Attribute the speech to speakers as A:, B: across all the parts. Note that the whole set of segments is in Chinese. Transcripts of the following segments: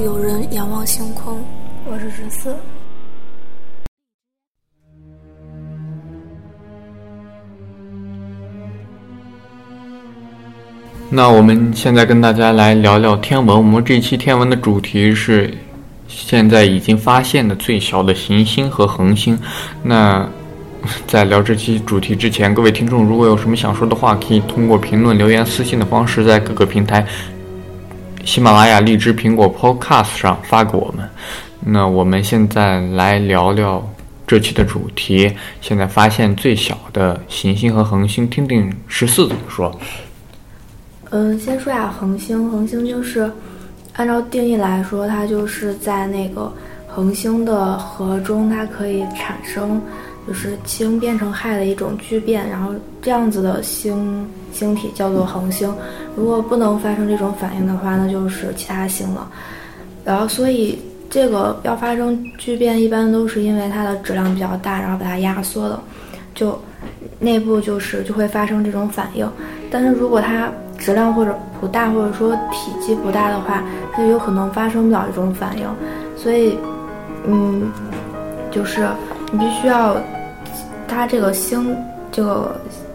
A: 有人仰望星空。
B: 我是十四。
C: 那我们现在跟大家来聊聊天文。我们这期天文的主题是现在已经发现的最小的行星和恒星。那在聊这期主题之前，各位听众如果有什么想说的话，可以通过评论、留言、私信的方式，在各个平台，喜马拉雅、荔枝、苹果 Podcast 上发给我们。那我们现在来聊聊这期的主题：现在发现最小的行星和恒星，听听十四怎么说。
B: 嗯，先说下恒星，恒星就是按照定义来说，它就是在那个恒星的核中，它可以产生。就是氢变成氦的一种聚变，然后这样子的星星体叫做恒星。如果不能发生这种反应的话，那就是其他星了。然后，所以这个要发生聚变，一般都是因为它的质量比较大，然后把它压缩了，就内部就是就会发生这种反应。但是如果它质量或者不大，或者说体积不大的话，它就有可能发生不了这种反应。所以，嗯，就是你必须要。它这个星，这个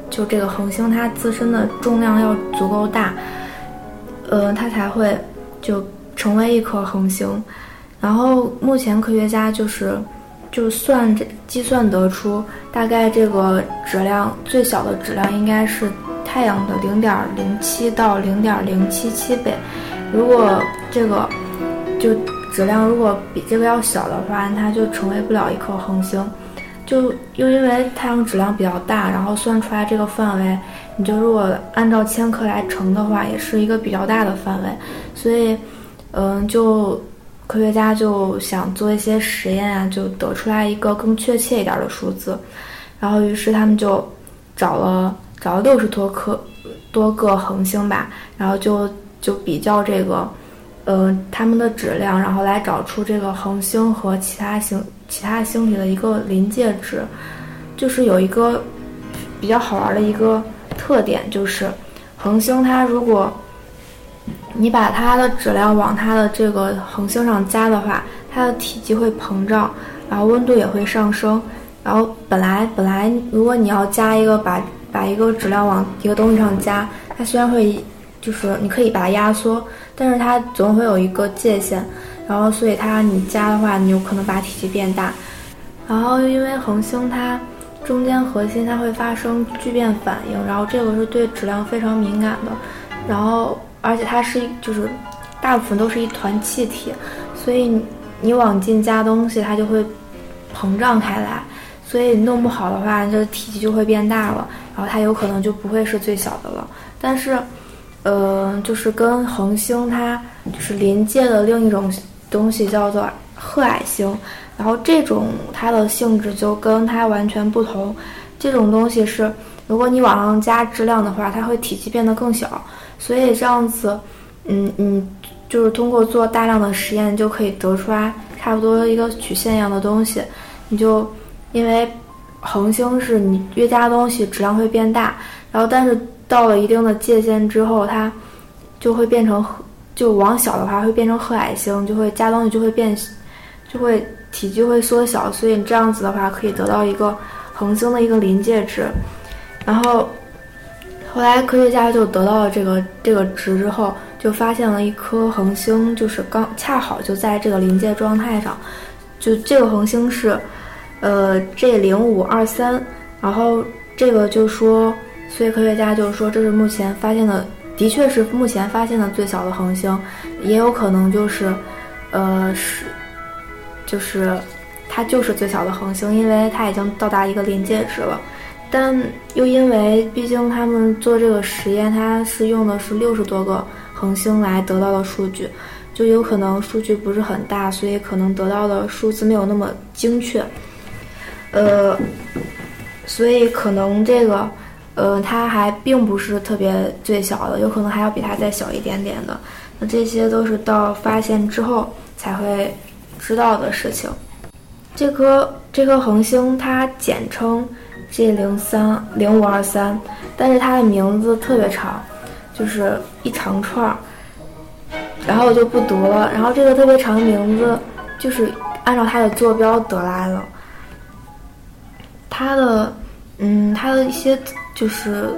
B: 就这个恒星，它自身的重量要足够大，呃，它才会就成为一颗恒星。然后目前科学家就是就算这计算得出，大概这个质量最小的质量应该是太阳的零点零七到零点零七七倍。如果这个就质量如果比这个要小的话，它就成为不了一颗恒星。就又因为太阳质量比较大，然后算出来这个范围，你就如果按照千克来乘的话，也是一个比较大的范围。所以，嗯，就科学家就想做一些实验啊，就得出来一个更确切一点的数字。然后，于是他们就找了找了六十多颗多个恒星吧，然后就就比较这个，呃，它们的质量，然后来找出这个恒星和其他星。其他星体的一个临界值，就是有一个比较好玩的一个特点，就是恒星它如果你把它的质量往它的这个恒星上加的话，它的体积会膨胀，然后温度也会上升。然后本来本来如果你要加一个把把一个质量往一个东西上加，它虽然会就是你可以把它压缩，但是它总会有一个界限。然后，所以它你加的话，你有可能把体积变大。然后，因为恒星它中间核心它会发生聚变反应，然后这个是对质量非常敏感的。然后，而且它是就是大部分都是一团气体，所以你往进加东西，它就会膨胀开来。所以弄不好的话，这体积就会变大了，然后它有可能就不会是最小的了。但是，呃，就是跟恒星它就是临界的另一种。东西叫做褐矮星，然后这种它的性质就跟它完全不同。这种东西是，如果你往上加质量的话，它会体积变得更小。所以这样子，嗯嗯，就是通过做大量的实验就可以得出来差不多一个曲线一样的东西。你就因为恒星是你越加东西质量会变大，然后但是到了一定的界限之后，它就会变成。就往小的话会变成褐矮星，就会加东西就会变，就会体积会缩小，所以这样子的话可以得到一个恒星的一个临界值。然后后来科学家就得到了这个这个值之后，就发现了一颗恒星，就是刚恰好就在这个临界状态上。就这个恒星是呃 G 零五二三，然后这个就说，所以科学家就说这是目前发现的。的确是目前发现的最小的恒星，也有可能就是，呃，是，就是它就是最小的恒星，因为它已经到达一个临界值了。但又因为毕竟他们做这个实验，它是用的是六十多个恒星来得到的数据，就有可能数据不是很大，所以可能得到的数字没有那么精确。呃，所以可能这个。呃，它还并不是特别最小的，有可能还要比它再小一点点的。那这些都是到发现之后才会知道的事情。这颗这颗恒星它简称 G 零三零五二三，但是它的名字特别长，就是一长串儿。然后我就不读了。然后这个特别长的名字就是按照它的坐标得来的。它的，嗯，它的一些就是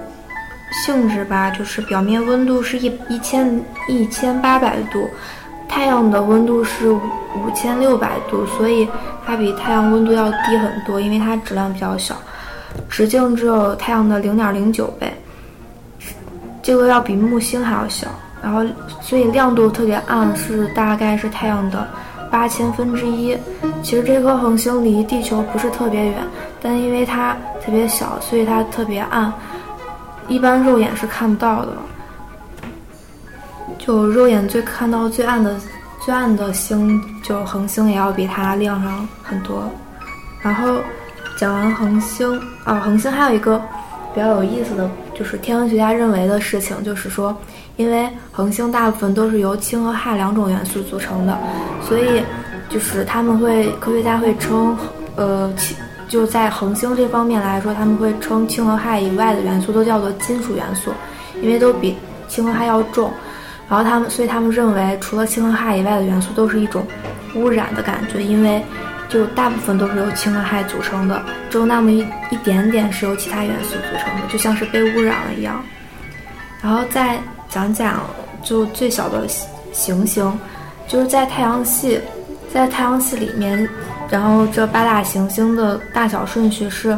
B: 性质吧，就是表面温度是一一千一千八百度，太阳的温度是五千六百度，所以它比太阳温度要低很多，因为它质量比较小，直径只有太阳的零点零九倍，这个要比木星还要小，然后所以亮度特别暗，是大概是太阳的八千分之一。其实这颗恒星离地球不是特别远。但因为它特别小，所以它特别暗，一般肉眼是看不到的。就肉眼最看到最暗的最暗的星，就恒星也要比它亮上很多。然后讲完恒星啊，恒星还有一个比较有意思的就是天文学家认为的事情，就是说，因为恒星大部分都是由氢和氦两种元素组成的，所以就是他们会科学家会称呃氢。就在恒星这方面来说，他们会称氢和氦以外的元素都叫做金属元素，因为都比氢和氦要重。然后他们，所以他们认为，除了氢和氦以外的元素都是一种污染的感觉，因为就大部分都是由氢和氦组成的，只有那么一一点点是由其他元素组成的，就像是被污染了一样。然后再讲讲就最小的行星，就是在太阳系，在太阳系里面。然后这八大行星的大小顺序是：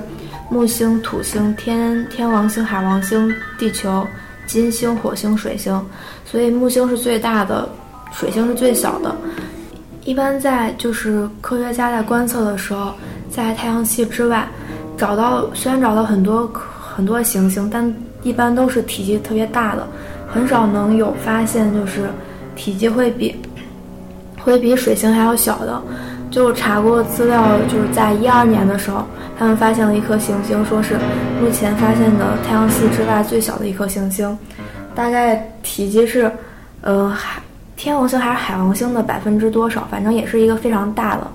B: 木星、土星、天天王星、海王星、地球、金星、火星、水星。所以木星是最大的，水星是最小的。一般在就是科学家在观测的时候，在太阳系之外找到，虽然找到很多很多行星，但一般都是体积特别大的，很少能有发现就是体积会比会比水星还要小的。就查过资料，就是在一二年的时候，他们发现了一颗行星，说是目前发现的太阳系之外最小的一颗行星，大概体积是，呃，海天王星还是海王星的百分之多少？反正也是一个非常大的。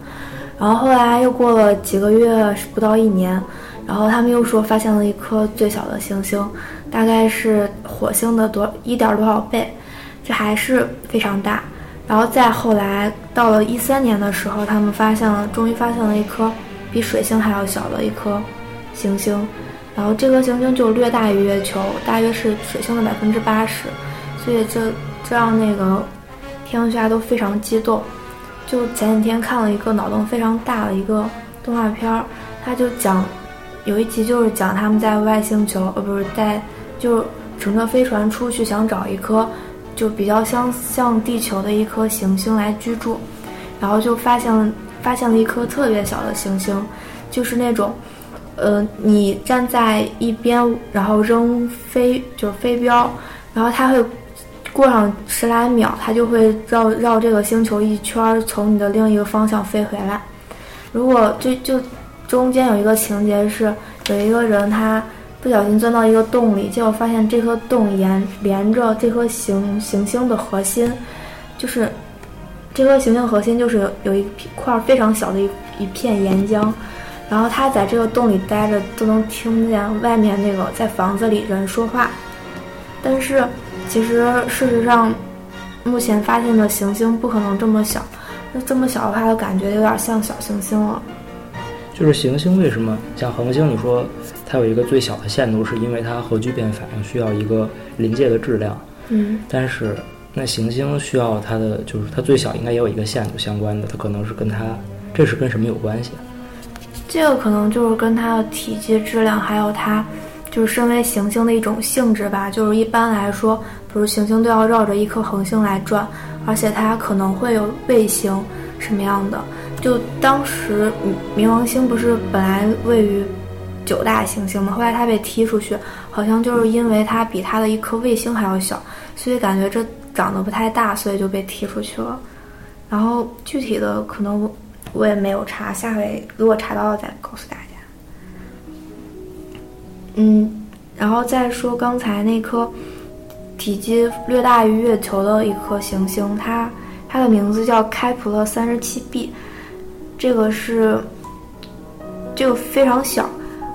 B: 然后后来又过了几个月，不到一年，然后他们又说发现了一颗最小的行星，大概是火星的多一点多少倍，这还是非常大。然后再后来，到了一三年的时候，他们发现了，终于发现了一颗比水星还要小的一颗行星。然后这颗行星就略大于月球，大约是水星的百分之八十。所以这这让那个天文学家都非常激动。就前几天看了一个脑洞非常大的一个动画片儿，他就讲有一集就是讲他们在外星球，呃，不是在就乘着飞船出去想找一颗。就比较相像地球的一颗行星来居住，然后就发现了发现了一颗特别小的行星，就是那种，呃，你站在一边，然后扔飞就是飞镖，然后它会过上十来秒，它就会绕绕这个星球一圈，从你的另一个方向飞回来。如果就就中间有一个情节是有一个人他。不小心钻到一个洞里，结果发现这颗洞沿连着这颗行行星的核心，就是这颗行星核心就是有有一块非常小的一一片岩浆，然后他在这个洞里待着都能听见外面那个在房子里人说话，但是其实事实上，目前发现的行星不可能这么小，那这么小的话，就感觉有点像小行星了。
D: 就是行星为什么像恒星？你说它有一个最小的限度，是因为它核聚变反应需要一个临界的质量。
B: 嗯。
D: 但是那行星需要它的，就是它最小应该也有一个限度相关的，它可能是跟它，这是跟什么有关系？
B: 这个可能就是跟它的体积、质量，还有它就是身为行星的一种性质吧。就是一般来说，比如行星都要绕着一颗恒星来转，而且它可能会有卫星什么样的。就当时冥王星不是本来位于九大行星吗？后来它被踢出去，好像就是因为它比它的一颗卫星还要小，所以感觉这长得不太大，所以就被踢出去了。然后具体的可能我也没有查，下回如果查到了再告诉大家。嗯，然后再说刚才那颗体积略大于月球的一颗行星，它它的名字叫开普勒三十七 b。这个是，这个非常小，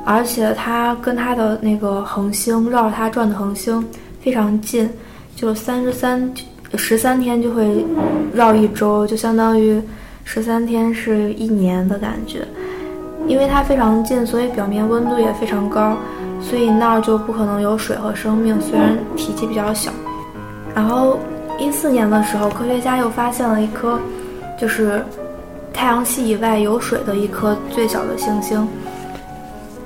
B: 而且它跟它的那个恒星绕着它转的恒星非常近，就三十三十三天就会绕一周，就相当于十三天是一年的感觉。因为它非常近，所以表面温度也非常高，所以那儿就不可能有水和生命。虽然体积比较小。然后一四年的时候，科学家又发现了一颗，就是太阳系以外有水的一颗最小的行星。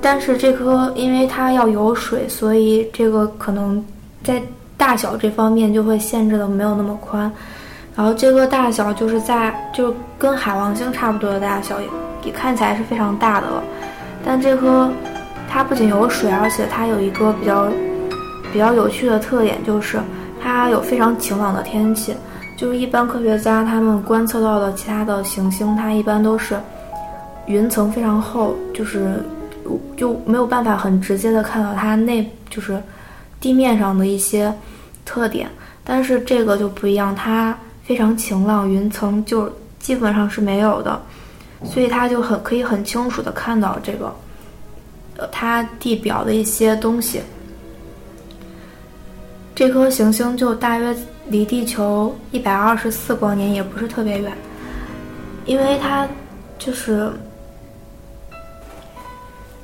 B: 但是这颗因为它要有水，所以这个可能在大小这方面就会限制的没有那么宽。然后这个大小就是在就跟海王星差不多的大小，也也看起来是非常大的了。但这颗它不仅有水，而且它有一个比较比较有趣的特点，就是它有非常晴朗的天气。就是一般科学家他们观测到的其他的行星，它一般都是云层非常厚，就是。就没有办法很直接的看到它内就是地面上的一些特点，但是这个就不一样，它非常晴朗，云层就基本上是没有的，所以它就很可以很清楚的看到这个，呃，它地表的一些东西。这颗行星就大约离地球一百二十四光年，也不是特别远，因为它就是。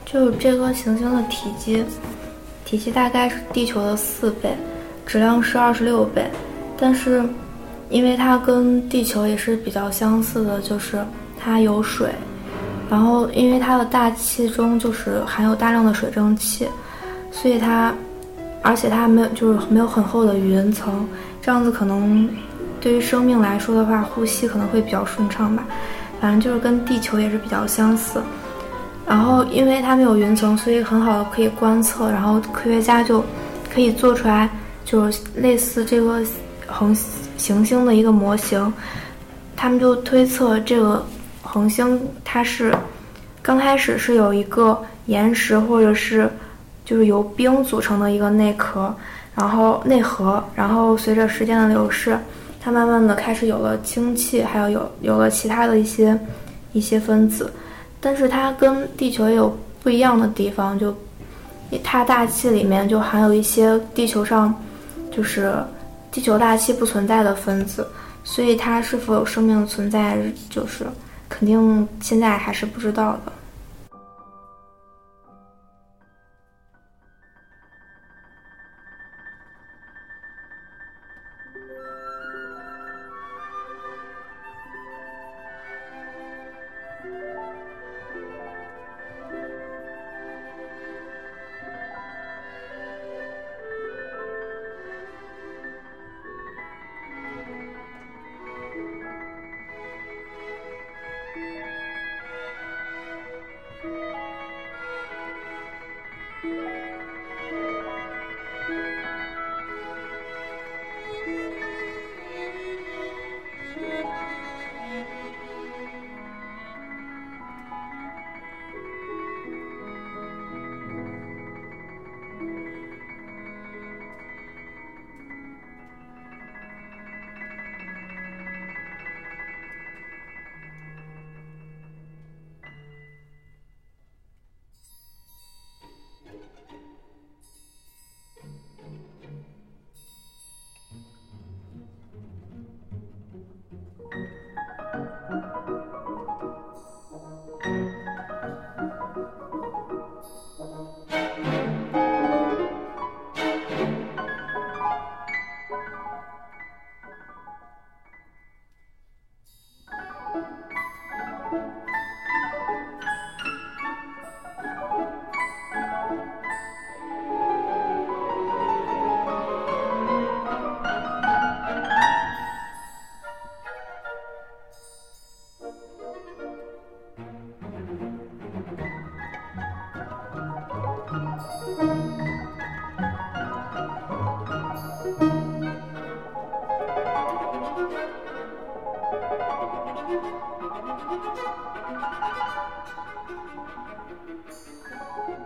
B: 就是这颗行星的体积，体积大概是地球的四倍，质量是二十六倍，但是，因为它跟地球也是比较相似的，就是它有水，然后因为它的大气中就是含有大量的水蒸气，所以它，而且它没有就是没有很厚的云层，这样子可能对于生命来说的话，呼吸可能会比较顺畅吧，反正就是跟地球也是比较相似。然后，因为它没有云层，所以很好的可以观测。然后科学家就可以做出来，就是类似这个恒行星的一个模型。他们就推测这个恒星它是刚开始是有一个岩石或者是就是由冰组成的一个内壳，然后内核，然后随着时间的流逝，它慢慢的开始有了氢气，还有有有了其他的一些一些分子。但是它跟地球也有不一样的地方，就它大气里面就含有一些地球上就是地球大气不存在的分子，所以它是否有生命存在，就是肯定现在还是不知道的。Thank you.